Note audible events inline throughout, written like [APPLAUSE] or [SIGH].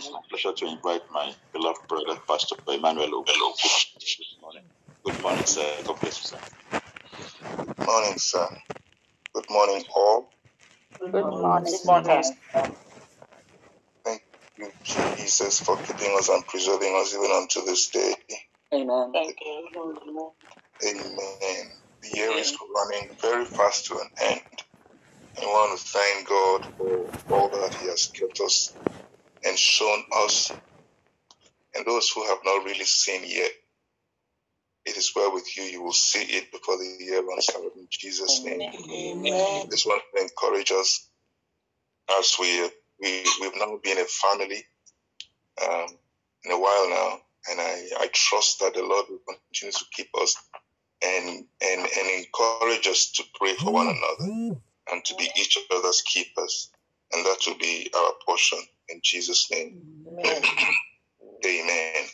it's my pleasure to invite my beloved brother, Pastor Emmanuel Obelo. this morning. Good morning, sir. God bless you, sir. Good morning, sir. Good morning, all. Good morning. Good morning. Thank you, Jesus, for keeping us and preserving us even unto this day. Amen. Thank you. Amen. The year is running very fast to an end. I want to thank God for all that He has kept us and shown us. And those who have not really seen yet, it is well with you. You will see it before the year runs out in Jesus' name. Amen. This one to encourage us as we, we we've now been a family um, in a while now, and I, I trust that the Lord will continue to keep us and and and encourage us to pray for one another and to be each other's keepers, and that will be our portion in Jesus' name. Amen. Amen.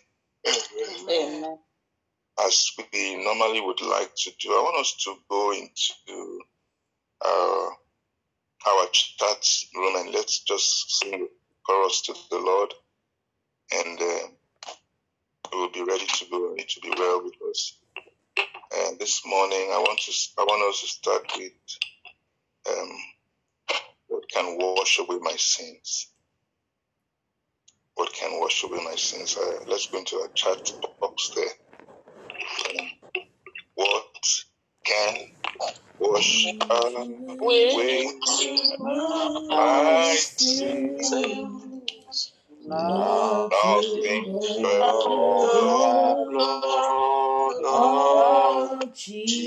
Amen. As we normally would like to do, I want us to go into uh, our chat room and let's just sing a chorus to the Lord, and uh, we will be ready to go. And it to be well with us. And this morning, I want to I want us to start with um, what can wash away my sins. What can wash away my sins? Uh, let's go into our chat box there. Um, what can wash away my sins? Nothing but the blood of Jesus.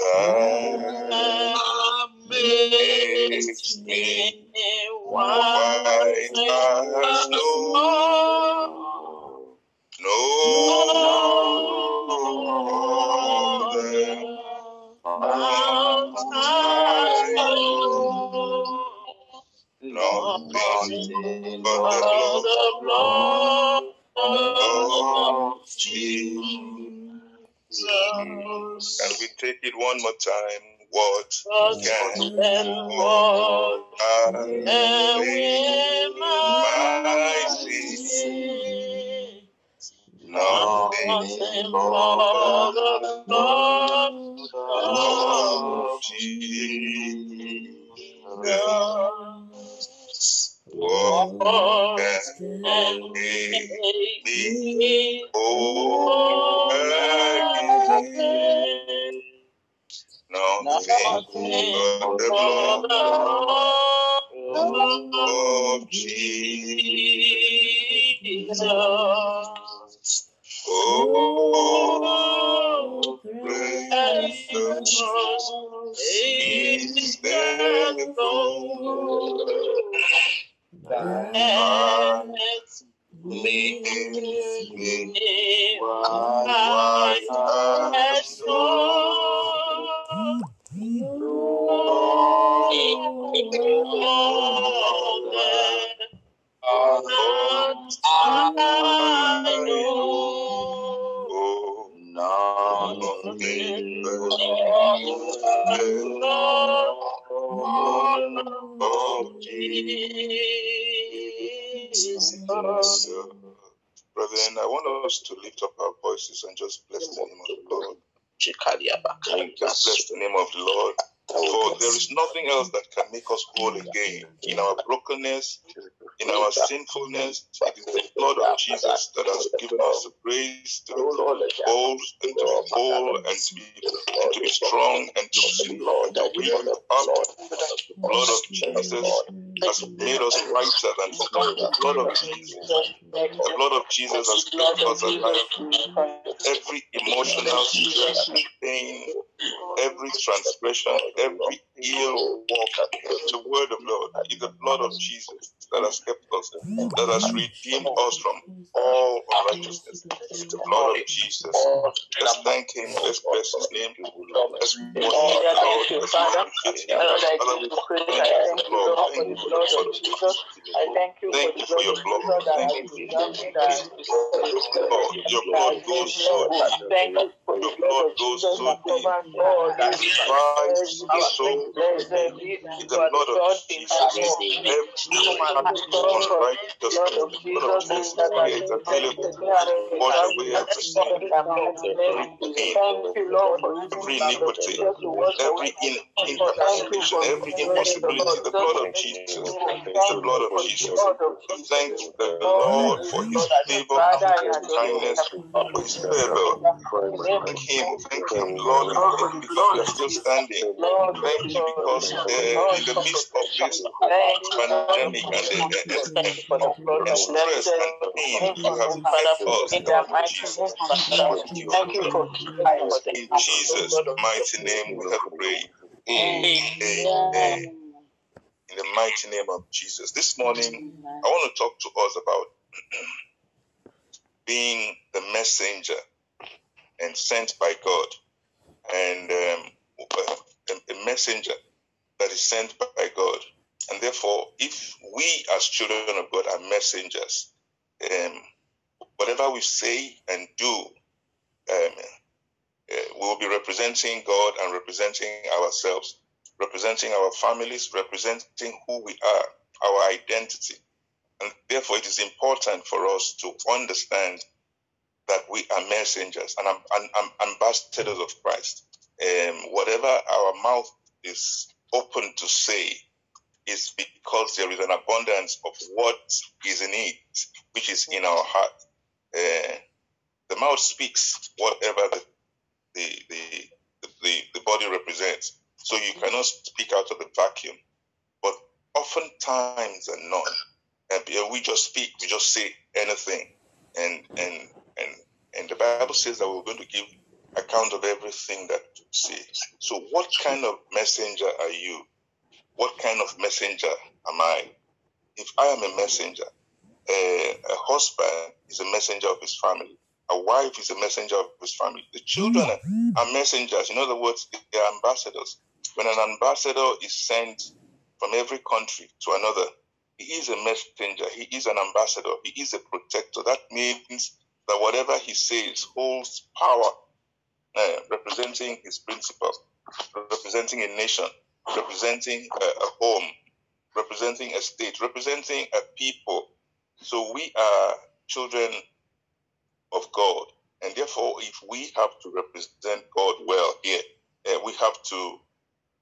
that Lord make us whole again. In our brokenness, in our sinfulness, it is the blood of Jesus that has given us the grace to be whole and to be whole and to be, and to be strong and to be, and to be up. The blood of Jesus has made us whiter than. The blood of Jesus, the blood of Jesus has kept us alive. Every emotional stress, pain, every transgression, every ill walk. The word of God is the blood of Jesus that has kept us, that has redeemed us from all unrighteousness. It's the blood of Jesus. Let's thank Him. Let's bless His name. Let's worship the Lord. Let's appreciate Him. Father, thank you for the blood. Thank you for the blood of Jesus. Thank you for your blood. Thank you for your blood. Your blood goes so deep. Thank Your blood goes so deep. Covers all. Christ is so Blessed be It's the blood of Jesus. Every unrighteousness, the blood of Jesus here is available to wash away every sin, Thank you, Lord, every iniquity, every in, incapacitation, every impossibility. The blood of Jesus. The blood of Jesus. We thank the Lord for his favor, his kindness, for his favor. Thank him, thank him, Lord. We thank you because we are still standing. Thank you because uh, in the midst of this pandemic and uh, uh, the, uh, and, and, and stress and pain, you have kept us. in the of Thank you. Thank you for In Jesus' mighty name we have prayed. Amen. In the mighty name of Jesus. This morning, I want to talk to us about [CLEARS THROAT] being the messenger and sent by God, and um, a, messenger that is sent by God. And therefore, if we as children of God are messengers, um, whatever we say and do, um, uh, we will be representing God and representing ourselves, representing our families, representing who we are, our identity. And therefore, it is important for us to understand that we are messengers and, ambassadors of Christ. Um, whatever our mouth is open to say is because there is an abundance of what is in it, which is in our heart. Uh, the mouth speaks whatever the the, the, the, the body represents. So you cannot speak out of the vacuum. But oftentimes and not, we just speak, we just say anything. And, and, and, and the Bible says that we're going to give account of everything that we say. So what kind of messenger are you? What kind of messenger am I? If I am a messenger, a, a husband is a messenger of his family. A wife is a messenger of his family. The children mm-hmm. are messengers. In other words, they are ambassadors. When an ambassador is sent from every country to another, he is a messenger. He is an ambassador. He is a protector. That means that whatever he says holds power, uh, representing his principles, representing a nation, representing a, a home, representing a state, representing a people. So we are children of God. And therefore, if we have to represent God well here, uh, we have to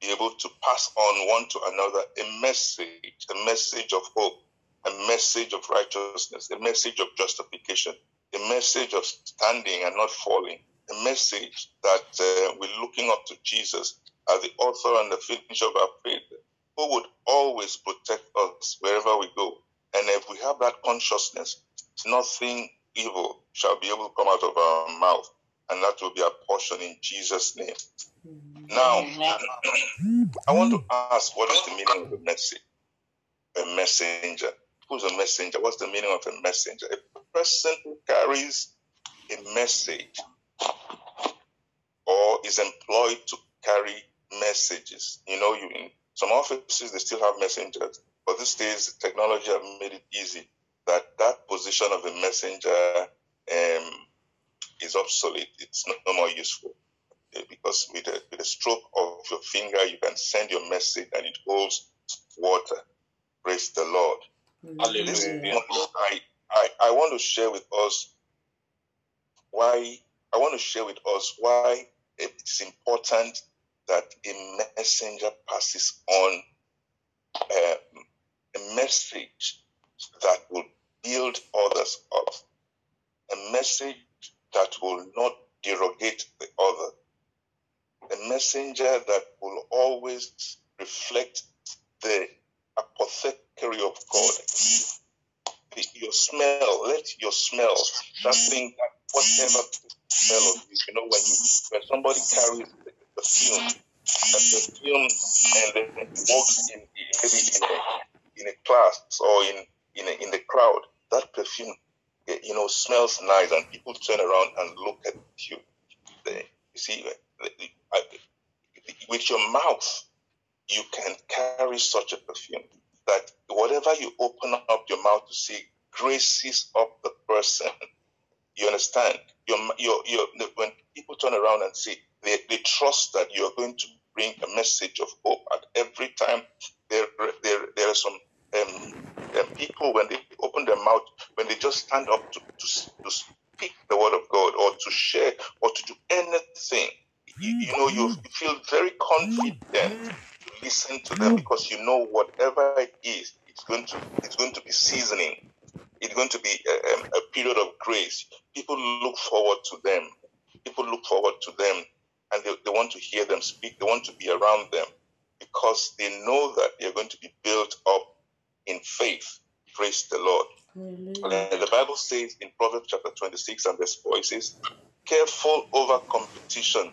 be able to pass on one to another a message, a message of hope, a message of righteousness, a message of justification, a message of standing and not falling, a message that uh, we're looking up to Jesus as the author and the finisher of our faith, who would always protect us wherever we go. And if we have that consciousness, nothing evil shall be able to come out of our mouth, and that will be our portion in Jesus' name. Now, I want to ask what is the meaning of a message? A messenger. Who's a messenger? What's the meaning of a messenger? A person who carries a message or is employed to carry messages. You know, you in some offices they still have messengers, but these days technology have made it easy that that position of a messenger um, is obsolete. It's no, more useful uh, because with a, with a stroke of your finger, you can send your message and it holds water. Praise the Lord. This morning, I, I, I want to share with us why I want to share with us why it's important that a messenger passes on um, a message that will build others up, a message that will not derogate the other, a messenger that will always reflect the apothecary of God. Your smell, let your smell, that thing, that whatever smell of you, you know, when you when somebody carries the perfume a perfume and then walks in maybe in a, in a class or in in, a, in the crowd, that perfume, eh, you know, smells nice, and people turn around and look at you. They, you see, eh, with your mouth, you can carry such a perfume that whatever you open up your mouth to say graces up the person. [LAUGHS] You understand? Your, your, your, when people turn around and say they, they trust that you are going to bring a message of hope at every time there, there, there are some um, um, people when they open their mouth, when they just stand up to, to, to speak the word of God or to share or to do anything, you, you know, you feel very confident to listen to them mm. because you know whatever it is, it's going to it's going to be seasoning. It's going to be a, a period of grace. People look forward to them. People look forward to them, and they, they want to hear them speak. They want to be around them because they know that they're going to be built up in faith. Praise the Lord. And the Bible says in Proverbs chapter 26 and verse 4, it says, careful over competition.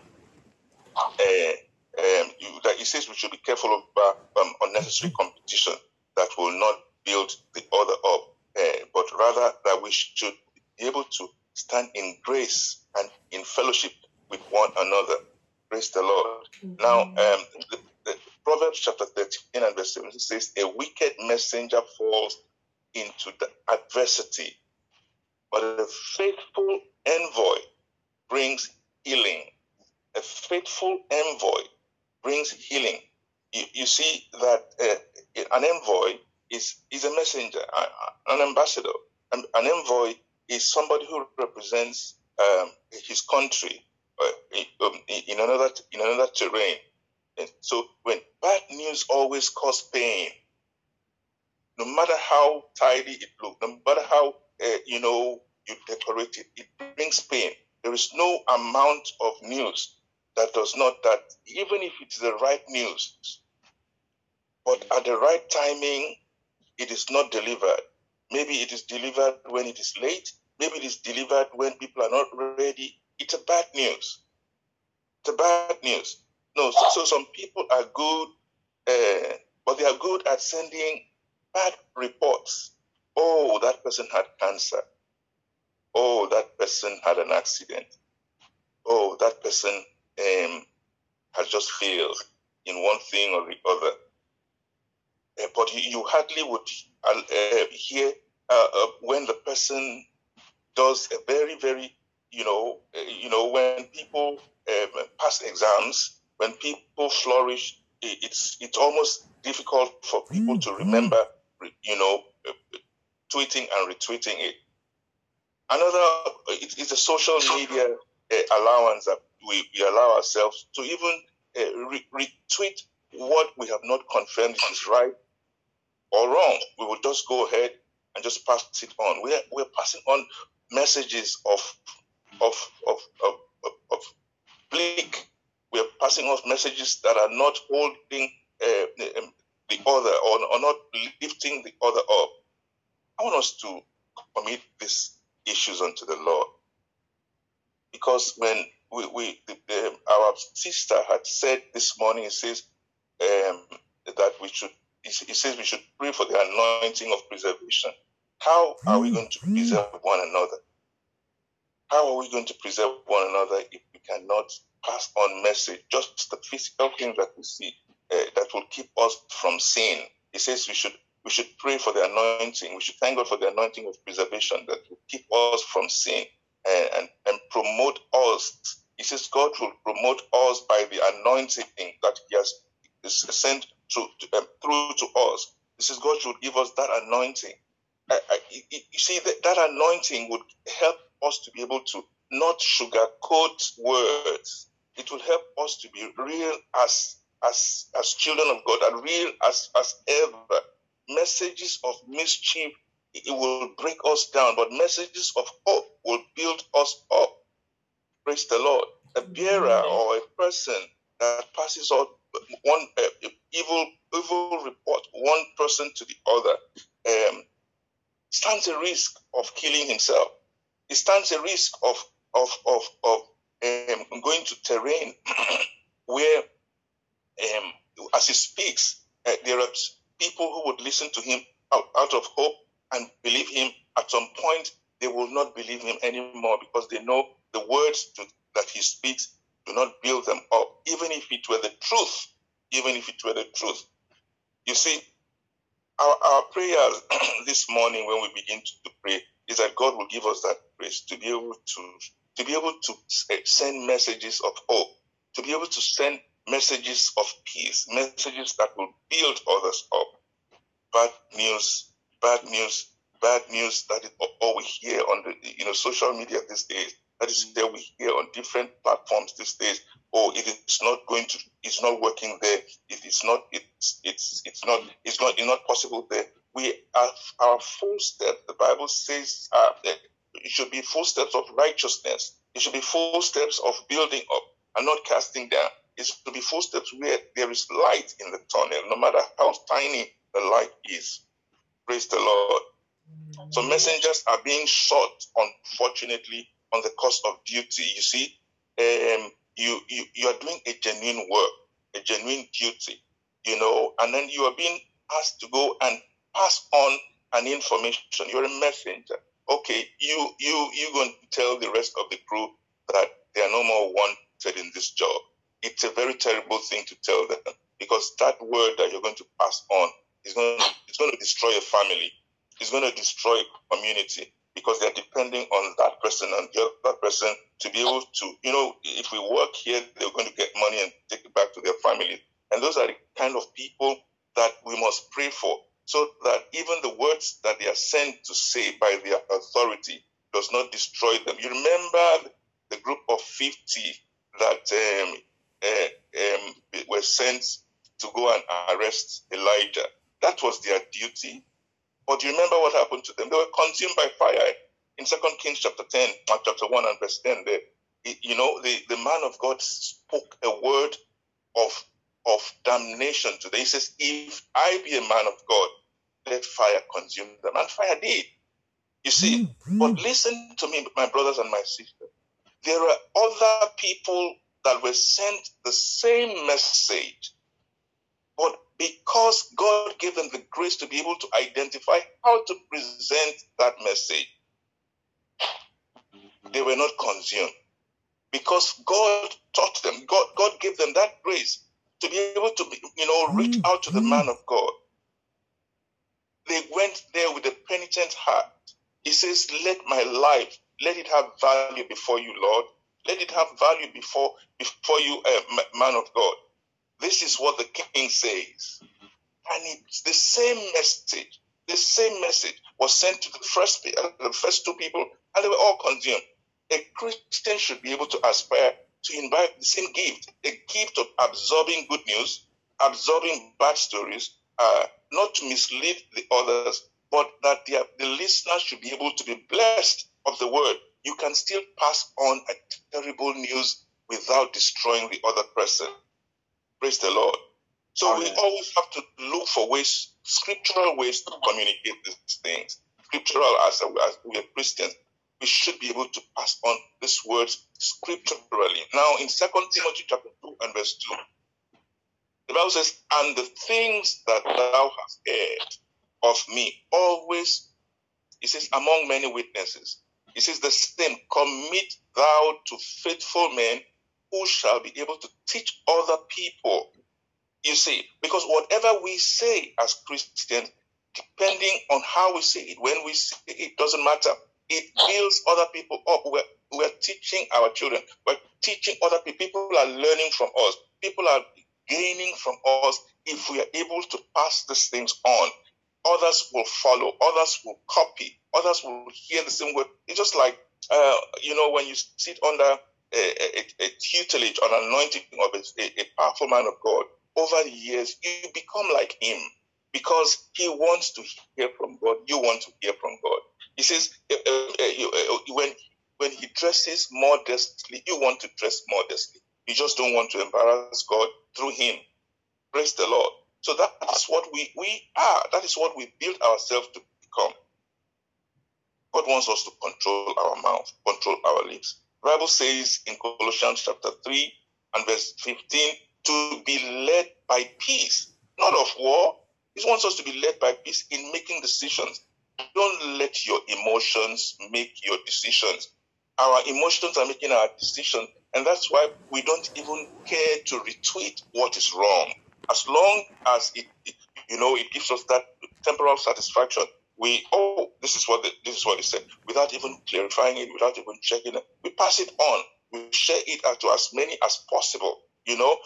Uh, it says we should be careful over um, unnecessary competition that will not build the other up, uh, but rather that we should be able to stand in grace and in fellowship with one another. Praise the Lord. Now, um, the, the Proverbs chapter 13 and verse 17 says, A wicked messenger falls into the adversity, but a faithful envoy brings healing. A faithful envoy brings healing. You, you see that uh, an envoy is, is a messenger, an ambassador. An, an envoy is somebody who represents um, his country uh, in, um, in another in another terrain. And so when bad news always cause pain, no matter how tidy it looks, no matter how uh, you know you decorate it, it brings pain. There is no amount of news that does not that even if it's the right news, but at the right timing, it is not delivered. Maybe it is delivered when it is late. Maybe it is delivered when people are not ready. It's a bad news. It's a bad news. No, so, so some people are good, uh, but they are good at sending bad reports. Oh, that person had cancer. Oh, that person had an accident. Oh, that person um, has just failed in one thing or the other. Uh, but you, hardly would uh, uh, hear uh, uh, when the person does a very, very, you know, uh, you know, when people um, pass exams, when people flourish, it's it's almost difficult for people to remember, you know, uh, tweeting and retweeting it. Another, it, it's a social media uh, allowance that we, we allow ourselves to even uh, re- retweet what we have not confirmed is right or wrong. We will just go ahead and just pass it on. We're, we're passing on messages of, of, of, of, of, bleak. We're passing off messages that are not holding uh, the other or, or not lifting the other up. I want us to commit these issues unto the Lord. Because when we, we the, the, our sister had said this morning, it says um, that we should, it says we should pray for the anointing of preservation. How are we going to preserve one another? How are we going to preserve one another if we cannot pass on message, just the physical things that we see uh, that will keep us from sin? It says we should we should pray for the anointing. We should thank God for the anointing of preservation that will keep us from sin and, and, and promote us. He says God will promote us by the anointing that He has sent to, to, um, through to us. He says God should give us that anointing. I, I, you see, that, that anointing would help us to be able to not sugarcoat words. It will help us to be real as as as children of God, and real as as ever. Messages of mischief it will break us down, but messages of hope will build us up. Praise the Lord. A bearer or a person that passes on one uh, evil evil report, one person to the other, um, stands a risk of killing himself. He stands a risk of of of of um, going to terrain [CLEARS THROAT] where um, as he speaks, uh, there are people who would listen to him out, out of hope and believe him. At some point, they will not believe him anymore because they know the words to, that he speaks do not build them up, even if it were the truth. Even if it were the truth. You see, our, our prayers [CLEARS THROAT] this morning when we begin to pray is that God will give us that grace to be able to to be able to send messages of hope, to be able to send messages of peace, messages that will build others up. Bad news, bad news, bad news that is all we hear on the you know social media these days. That is there we hear on different platforms these days. Oh, it is not going to, it's not working there. It is not, it's it's it's not, it's not, it's not possible there. We are our full step. The Bible says uh, it should be full steps of righteousness. It should be full steps of building up and not casting down. It should be full steps where there is light in the tunnel, no matter how tiny the light is. Praise the Lord. So messengers are being shot, unfortunately, on the cost of duty. You see, um, you, you you are doing a genuine work, a genuine duty, you know, and then you are being asked to go and pass on an information. You're a messenger. Okay, you you you going to tell the rest of the crew that they are no more wanted in this job. It's a very terrible thing to tell them because that word that you're going to pass on is going to, it's going to destroy a family. It's going to destroy community because they're depending on that person and the other person to be able to, you know, if we work here, they're going to get money and take it back to their family. And those are the kind of people that we must pray for so that even the words that they are sent to say by their authority does not destroy them. You remember the group of 50 that um, uh, um, were sent to go and arrest Elijah. That was their duty. But you remember what happened to them? They were consumed by fire. In Second Kings chapter 10, chapter 1 and verse 10, there, you know, the, the man of God spoke a word of, of damnation to them. He says, if I be a man of God, let fire consume them. And fire did. You see, mm-hmm. but listen to me, my brothers and my sisters. There are other people that were sent the same message, but because God gave them the grace to be able to identify how to present that message, they were not consumed. Because God taught them, God, God gave them that grace to be able to, be, you know, reach out to the man of God. They went there with a penitent heart. He says, Let my life, let it have value before you, Lord. Let it have value before before you, uh, man of God. This is what the king says. And it's the same message. The same message was sent to the first, uh, the first two people, and they were all consumed. A Christian should be able to aspire to invite the same gift, a gift of absorbing good news, absorbing bad stories, uh, not to mislead the others, but that the, the listener should be able to be blessed of the word. You can still pass on a terrible news without destroying the other person. Praise the Lord. So Amen. we always have to look for ways, scriptural ways to communicate these things. Scriptural as, as we are Christians, we should be able to pass on these words scripturally. Now in Second Timothy chapter 2 and verse 2, the Bible says, And the things that thou hast heard of me always, it says, among many witnesses. It says the same, commit thou to faithful men who shall be able to teach other people. You see, because whatever we say as Christians, depending on how we say it, when we say it, it doesn't matter. It builds other people up. We're, we're teaching our children. We're teaching other people. People are learning from us. People are gaining from us if we are able to pass these things on. Others will follow. Others will copy. Others will hear the same word. It's just like, uh, you know, when you sit under a, a, tutelage an anointing of a, a powerful man of God, over the years, you become like him because he wants to hear from God. You want to hear from God. He says, uh, uh, uh, when, when he dresses modestly, you want to dress modestly. You just don't want to embarrass God through him. Praise the Lord. So that is what we, we are. That is what we build ourselves to become. God wants us to control our mouth, control our lips. Bible says in Colossians chapter 3 and verse 15 to be led by peace, not of war. He wants us to be led by peace in making decisions. Don't let your emotions make your decisions. Our emotions are making our decisions, and that's why we don't even care to retweet what is wrong. As long as it, it you know, it gives us that temporal satisfaction. We oh, this is what the, this is what he said, without even clarifying it, without even checking it. We pass it on. We share it out to as many as possible. You know,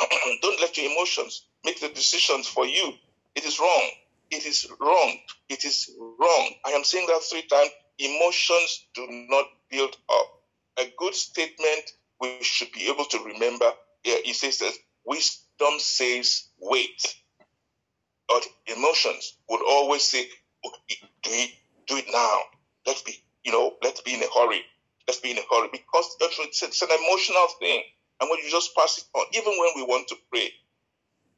[CLEARS THROAT] don't let your emotions make the decisions for you. It is wrong. It is wrong. It is wrong. I am saying that three times. Emotions do not build up. A good statement we should be able to remember. Yeah, he says that wisdom says wait. But emotions would always say, do it, do it now. Let's be, you know, let's be in a hurry. Let's be in a hurry because it's an emotional thing. And when you just pass it on, even when we want to pray,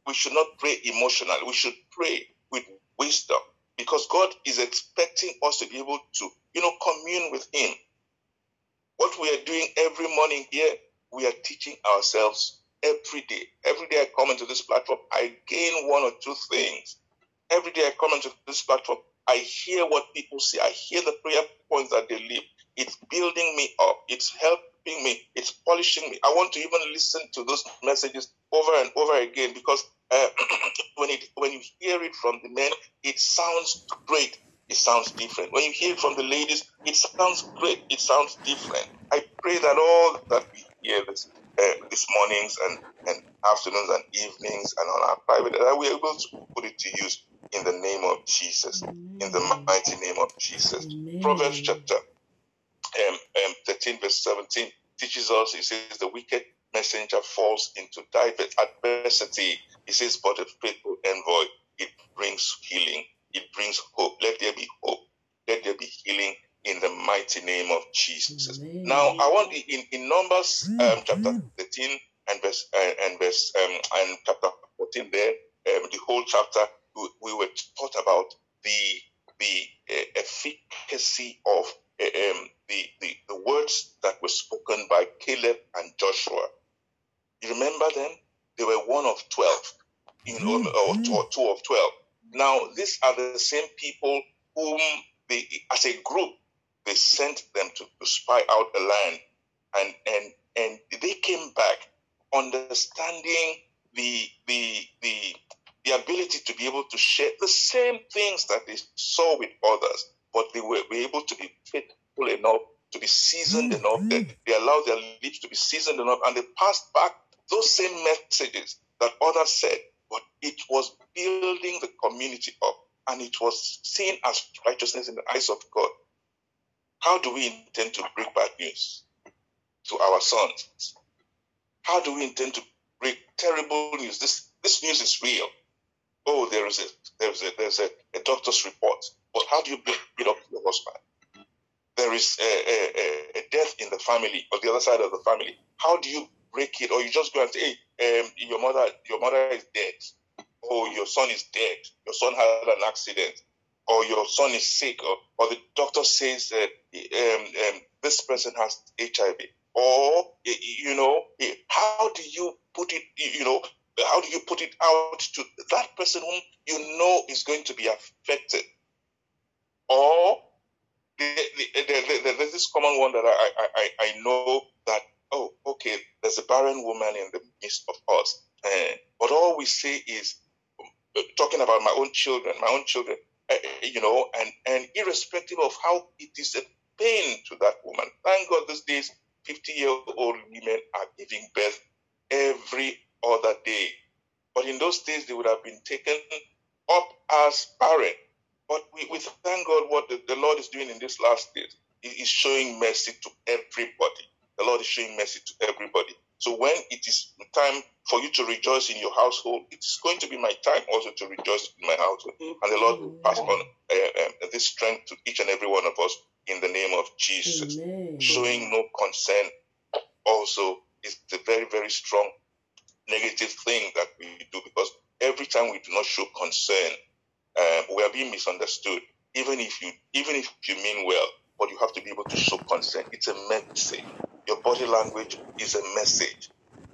we should not pray emotionally. We should pray with wisdom because God is expecting us to be able to, you know, commune with Him. What we are doing every morning here, we are teaching ourselves every day. Every day I come into this platform, I gain one or two things. Every day I come into this platform, I hear what people say. I hear the prayer points that they leave. It's building me up. It's helping me. It's polishing me. I want to even listen to those messages over and over again because uh, [CLEARS THROAT] when it when you hear it from the men, it sounds great. It sounds different. When you hear it from the ladies, it sounds great. It sounds different. I pray that all that we hear this uh, these mornings and, and afternoons and evenings and on our private that we are able to put it to use in the name of Jesus, in the mighty name of Jesus. Amen. Proverbs chapter um, um, 13, verse 17 teaches us, it says, the wicked messenger falls into diverse adversity. He says, but a faithful envoy, it brings healing, it brings hope. Let there be hope. Let there be healing in the mighty name of Jesus. Amen. Now, I want in, in Numbers um, chapter 13 and verse uh, and verse um, and chapter 14 there, um, the whole chapter, we, we were taught about the the uh, efficacy of uh, um, the, the the words that were spoken by Caleb and Joshua. You remember them? They were one of twelve, in or two, or two of twelve. Now, these are the same people whom they, as a group, they sent them to, to spy out the land, and and and they came back understanding the the the the ability to be able to share the same things that they saw with others, but they were, able to be faithful enough to be seasoned mm-hmm. enough. That they allowed their lips to be seasoned enough, and they passed back those same messages that others said, but it was building the community up, and it was seen as righteousness in the eyes of God. How do we intend to break bad news to our sons? How do we intend to break terrible news? This this news is real. Oh, there is a there's a there's a, a doctor's report. But how do you break it up to the husband? There is a, a, a, a death in the family or the other side of the family. How do you break it? Or you just go and say, hey, um, your mother your mother is dead. Oh, your son is dead. Your son had an accident or your son is sick, or, or the doctor says that um, um, this person has HIV, or you know, how do you put it? You know, how do you put it out to that person whom you know is going to be affected, or there's this common one that I, I, I know that oh okay there's a barren woman in the midst of us, uh, but all we say is talking about my own children, my own children uh, Eh, you know, and, and irrespective of how it is a pain to that woman. Thank God these days, 50 year old women are giving birth every other day. But in those days, they would have been taken up as barren. But we, we thank God what the, the Lord is doing in these last days. He is showing mercy to everybody. The Lord is showing mercy to everybody. So when it is time for you to rejoice in your household, it's going to be my time also to rejoice in my household. And the Lord will pass on uh, uh, this strength to each and every one of us in the name of Jesus. Amen. Showing no concern also is a very, very strong negative thing that we do because every time we do not show concern, uh, we are being misunderstood. Even if you, even if you mean well, but you have to be able to show concern. It's a message. Your body language is a message.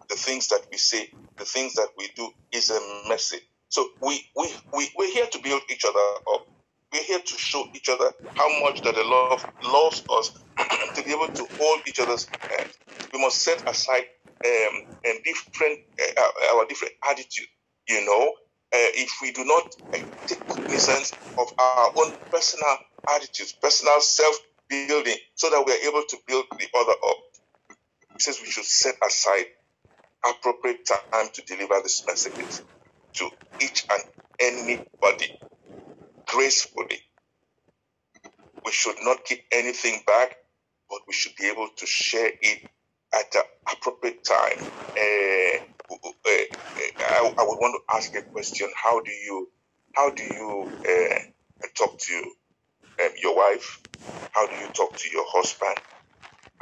The things that we say the things that we do is a message. So we, we, we, we're here to build each other up. We're here to show each other how much that the love loves us [CLEARS THROAT] to be able to hold each other's hands. We must set aside um, and different uh, our different attitude. You know, uh, if we do not uh, take cognizance of our own personal attitudes, personal self building, so that we are able to build the other up. Says we should set aside appropriate time to deliver this message to each and anybody gracefully. We should not keep anything back, but we should be able to share it at the appropriate time. Uh, uh, I, I, would want to ask a question: How do you, how do you uh, talk to um, your wife? How do you talk to your husband?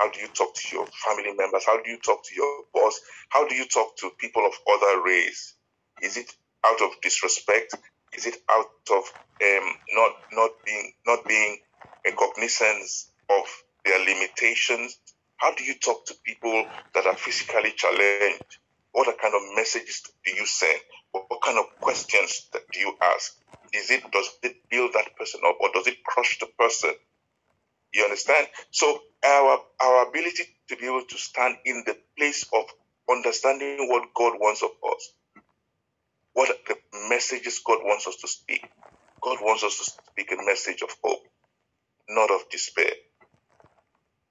How do you talk to your family members? How do you talk to your boss? How do you talk to people of other race? Is it out of disrespect? Is it out of um, not not being not being a cognizance of their limitations? How do you talk to people that are physically challenged? What kind of messages do you send? What, kind of questions do you ask? Is it does it build that person up or does it crush the person? You understand? So our our ability to be able to stand in the place of understanding what God wants of us what the messages God wants us to speak. God wants us to speak a message of hope, not of despair.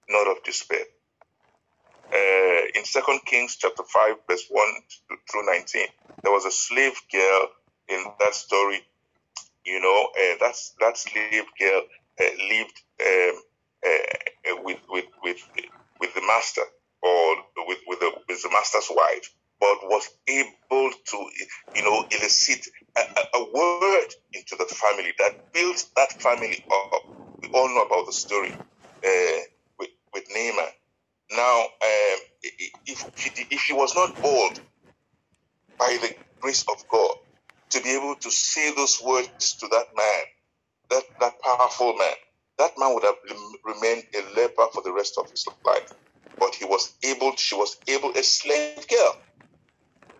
Not of despair. Uh, in Second Kings chapter 5, verse 1 through 19, there was a slave girl in that story. You know, uh, that's, that slave girl uh, lived um, uh, with, with, with, with the master or with, with, the, with the master's wife but was able to, you know, elicit a, a, word into the family that built that family up. We all know about the story uh, with, with. Now, um, if, she, if she was not bold by the grace of God to be able to say those words to that man, that, that powerful man, that man would have remained a leper for the rest of his life. But he was able, she was able, a slave girl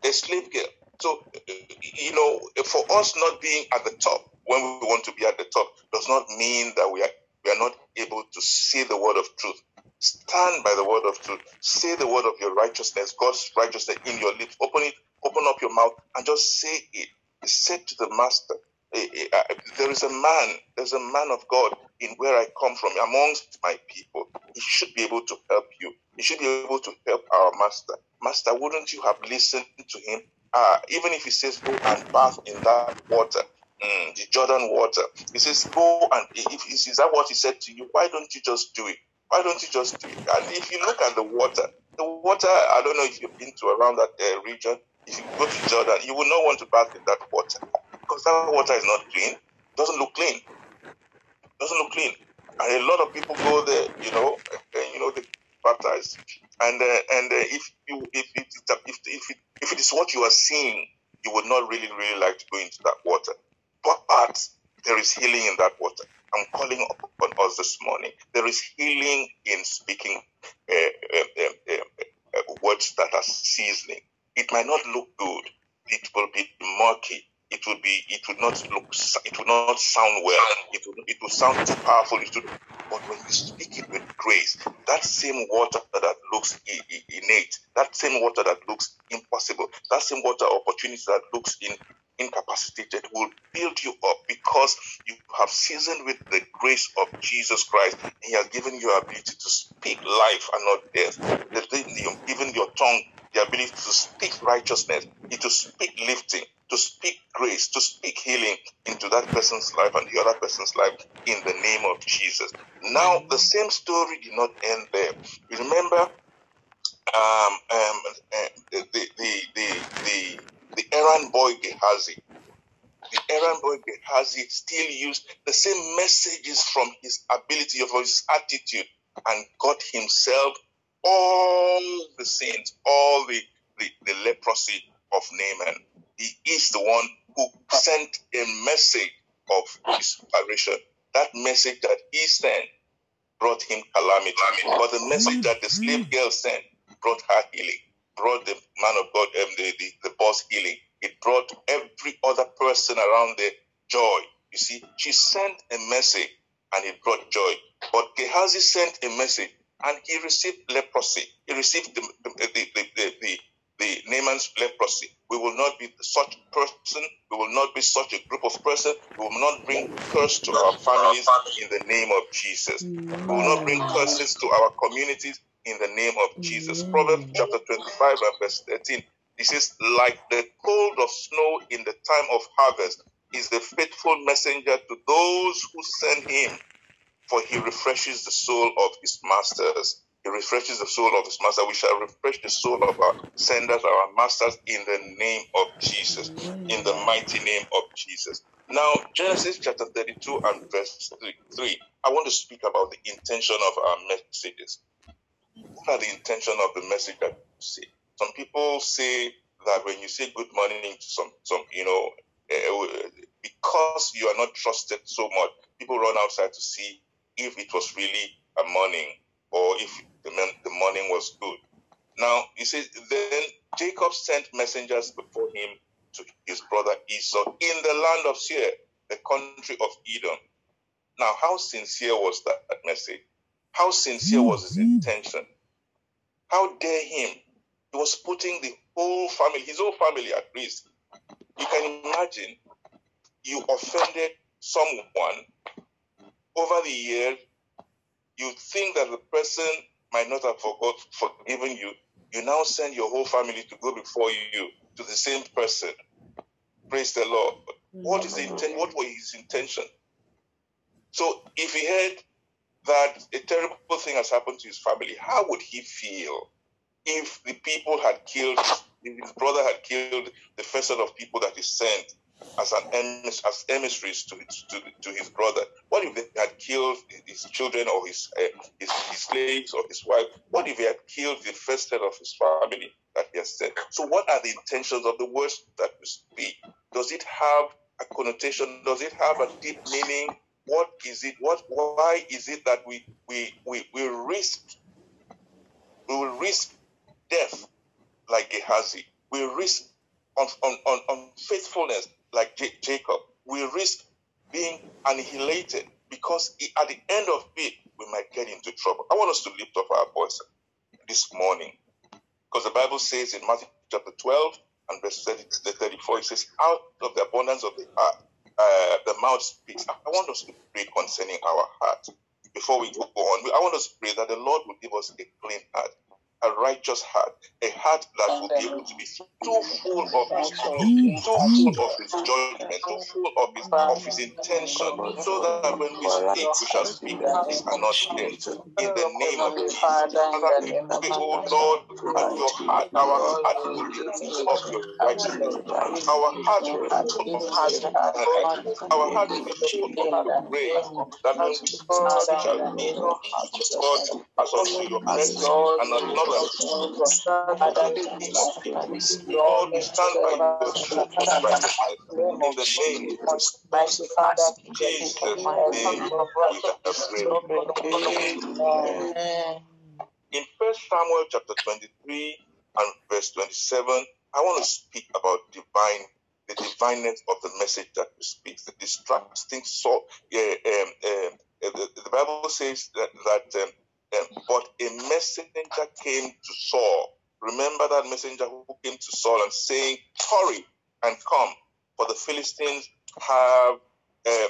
a slave girl. So, you know, for us not being at the top when we want to be at the top does not mean that we are we are not able to say the word of truth. Stand by the word of truth. Say the word of your righteousness, God's righteousness in your lips. Open it, open up your mouth, and just say it. Say to the master, there is a man, there's a man of God in where I come from, amongst my people. He should be able to help you. He should be able to help our master. Master, wouldn't you have listened to him? Uh, even if he says, go and bath in that water, mm, the Jordan water. He says, go and, if, is that what he said to you? Why don't you just do it? Why don't you just do it? And if you look at the water, the water, I don't know if you've been to around that uh, region, if you go to Jordan, you will not want to bath in that water because that water is not clean, doesn't look clean, doesn't look clean. And a lot of people go there, you know, and, you know, they baptized. And uh, and uh, if you if it, if if it, if it is what you are seeing, you would not really really like to go into that water. But, but there is healing in that water. I'm calling upon us this morning. There is healing in speaking uh, uh, uh, uh, words that are seasoning. It might not look good. It will be murky it would be it would not look it would not sound well. It would it will sound too powerful. It will, but when you speak it with grace that same water that looks innate that same water that looks impossible that same water opportunity that looks in incapacitated will build you up because you have seasoned with the grace of Jesus Christ he has given you ability to speak life and not death. He has given your tongue the ability to speak righteousness to speak lifting to speak grace, to speak healing into that person's life and the other person's life in the name of Jesus. Now, the same story did not end there. Remember um, um, uh, the, the, the, the, the errand boy Gehazi. The errand boy Gehazi still used the same messages from his ability, of his attitude, and got himself all the sins, all the, the, the leprosy of Naaman he is the one who sent a message of inspiration. That message that he sent brought him calamity, but the message that the slave girl sent brought her healing. brought the man of God um, the, the, the boss healing. It brought every other person around there joy. You see, she sent a message and it brought joy. But Gehazi sent a message and he received leprosy. He received the, the, the, the, the, the, the Naaman's leprosy. We will not be such a person. We will not be such a group of persons. We will not bring curse to our families in the name of Jesus. We will not bring curses to our communities in the name of Jesus. Proverbs chapter 25 and verse 13. It says, like the cold of snow in the time of harvest is the faithful messenger to those who send him, for he refreshes the soul of his masters. He refreshes the soul of his master. We shall refresh the soul of our senders, our masters, in the name of Jesus, in the mighty name of Jesus. Now, Genesis chapter 32 and verse 3. 3 I want to speak about the intention of our messages. What are the intention of the message that you say? Some people say that when you say good morning to some, some you know, uh, because you are not trusted so much, people run outside to see if it was really a morning or if the, the morning was good. Now, he says, then Jacob sent messengers before him to his brother Esau in the land of Seir, the country of Edom. Now, how sincere was that, that message? How sincere was his mm-hmm. intention? How dare him? He was putting the whole family, his whole family at risk. You can imagine you offended someone over the years. You think that the person might not have forgot, forgiven you. You now send your whole family to go before you to the same person. Praise the Lord. Mm. What is the intent? What was his intention? So if he heard that a terrible thing has happened to his family, how would he feel if the people had killed, if his brother had killed the first set of people that he sent as an as emissaries to, to, to his brother? What if they had killed his children or his, uh, his his slaves or his wife? What if he had killed the first head of his family that he has sent? So, what are the intentions of the words that we speak? Does it have a connotation? Does it have a deep meaning? What is it? What? Why is it that we we we, we risk we will risk death like Gehazi? We risk on on, on, on faithfulness like J- Jacob. We risk being annihilated because at the end of it we might get into trouble. I want us to lift up our voice this morning because the Bible says in Matthew chapter 12 and verse 30, 34, it says, Out of the abundance of the heart, uh, the mouth speaks. I want us to pray concerning our heart. Before we go on, I want us to pray that the Lord will give us a clean heart, a righteous heart, a heart that will be able to be too full of His love, too full of His judgment, too full of His, of his intention, so that when we speak, we shall speak peace and not death. In the name of Jesus. Father, we pray, oh Lord, that your heart, our heart will be full of your righteousness. Our heart will be full of mercy. Our heart will be full of your grace. That when we speak, we shall be God as unto your mercy and not another. Lord, we stand by. In the name of Jesus'. In First Samuel chapter 23 and verse 27, I want to speak about divine, the divineness of the message that we speak, the distracting soul. Yeah, um, um, the, the Bible says that, that um, but a messenger came to Saul. Remember that messenger who came to Saul and saying, "Hurry and come, for the Philistines have uh,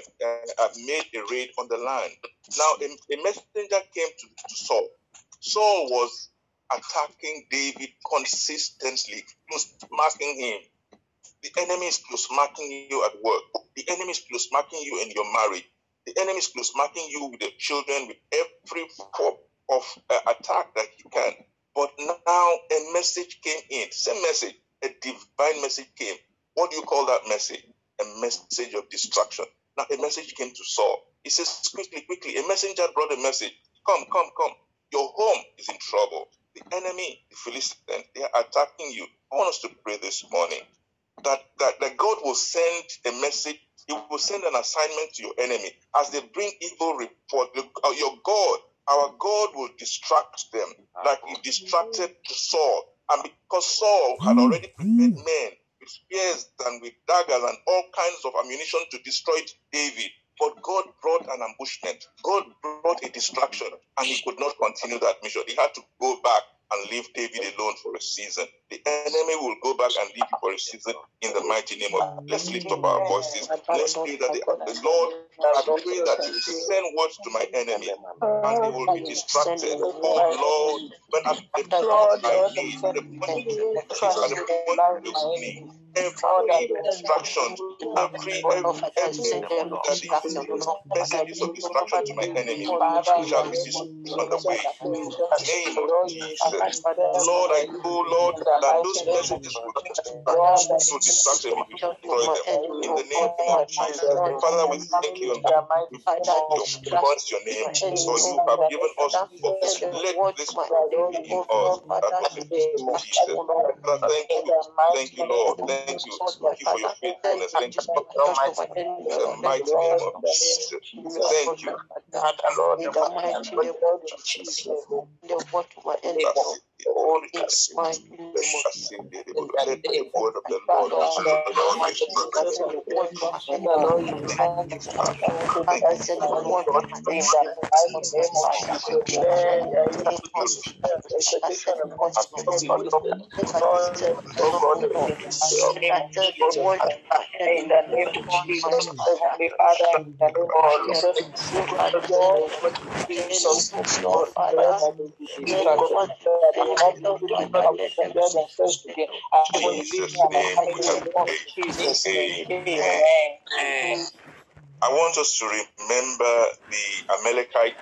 uh, made a raid on the land." Now, a, a messenger came to, to Saul. Saul was attacking David consistently, marking him. The enemy is marking you at work. The enemy is marking you in your marriage. The enemy is marking you with your children, with every of uh, attack that you can. But now a message came in. Same message, a divine message came. What do you call that message? A message of destruction. Now a message came to Saul. He says, quickly, quickly. A messenger brought a message. Come, come, come. Your home is in trouble. The enemy, the Philistines, they are attacking you. I want us to pray this morning that, that, that God will send a message, He will send an assignment to your enemy as they bring evil report. uh, Your God, our God will distract them like He distracted Saul. And because Saul had oh, already prepared oh. men with spears and with daggers and all kinds of ammunition to destroy David, but God brought an ambushment. God brought a distraction, and he could not continue that mission. He had to go back and leave David alone for a season. The enemy will go back and leave you for a season in the mighty name of. Let's lift up our voices. Let's pray that the, the Lord, I pray that you send words to my enemy and they will be distracted. Oh Lord, when I'm the point I need, the point at the need, every distraction, every every every messages of distraction to my enemy shall be destroyed on the way. In the name of Jesus. Lord, I go, Lord, that those messages will so distracted destroy them. In the name of Jesus. Father, we thank you and we praise your name. So you have given us this. Let this be in us. That was in Jesus. Father, thank you. Thank you, Lord. Thank you. Thank you for your faithfulness. Thank you for your mighty in the mighty name of Jesus. Thank you. Lord, in the mighty name of Jesus. The word of my enemy. Let the word of the in the name of Jesus, Heavenly Father, Lord, don't find my Jesus' Amen. I want us to remember the Amalekite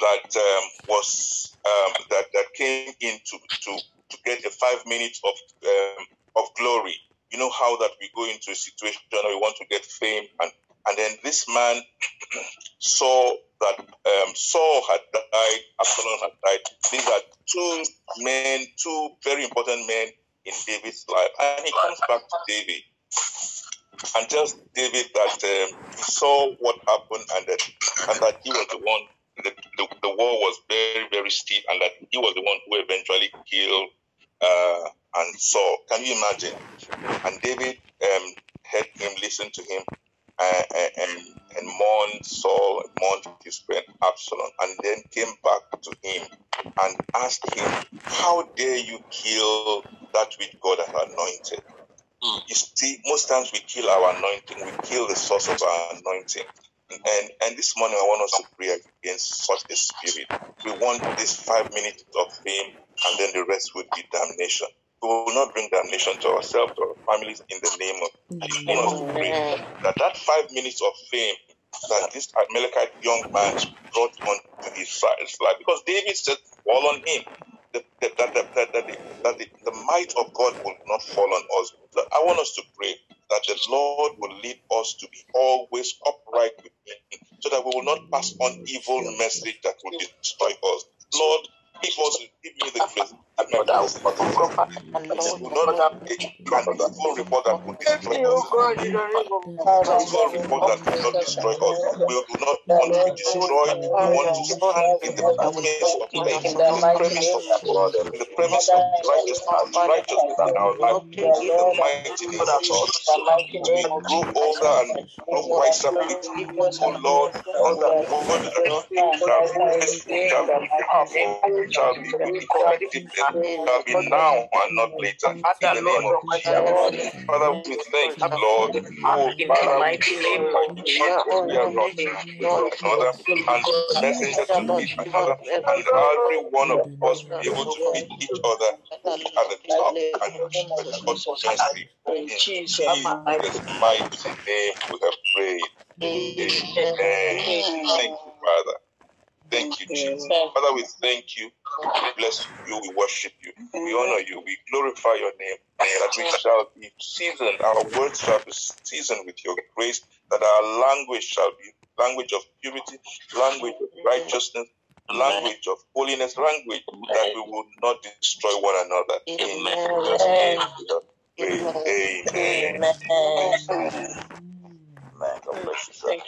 that um, was um, that that came in to, to, to get a five minutes of um, of glory. You know how that we go into a situation we want to get fame, and and then this man [CLEARS THROAT] saw that um, Saul had died, Absalom had died. These are two men, two very important men in David's life, and he comes back to David and tells David that um, he saw what happened and that and that he was the one. The, the, the war was very very steep, and that he was the one who eventually killed uh, and Saul. Can you imagine? And David um, heard him, listened to him, uh, and and mourned Saul, Absalom, and then came back to him and asked him, "How dare you kill that which God has anointed?" Hmm. You see, most times we kill our anointing, we kill the source of our anointing. And and this morning I want us to pray against such a spirit. We want this five minutes of fame, and then the rest would be damnation. We will not bring damnation to ourselves or our families in the name of. I want us to pray that that five minutes of fame that this Amalekite young man brought onto life, because David said, "Fall on him." That, that, that, that, that, that, the, that the, the might of God will not fall on us. I want us to pray that the Lord will lead us to be always upright with Him, so that we will not pass on evil message that will destroy us. Lord, give us, give me the grace. And not us, will not have a, an evil report that will destroy us. Evil report that will not destroy us. We do not want to be destroyed. We want to stand in the premise of faith, in the premise of God, in the premise of righteousness, righteousness in our life. In the mighty name of Jesus. We grow older and grow wiser with you. Oh Lord, on the word that shall be shall be powerful, shall be effective, shall be now and not later. In the name of Jesus. Father, we thank you, Lord. Oh, Father, we name of Jesus, we are not another and messenger to meet another, and every one of us be able to meet each other at the top and God's mercy. In Jesus' mighty name we have prayed. Amen. Thank you, Father. Thank you, Jesus. Father, we thank you. We bless you. We worship you. We honor you. We glorify your name. That we shall be seasoned. Our words shall be seasoned with your grace. That our language shall be language of purity, language of righteousness, language of holiness, language that we will not destroy one another. In Jesus' name we have prayed. Amen. Amen.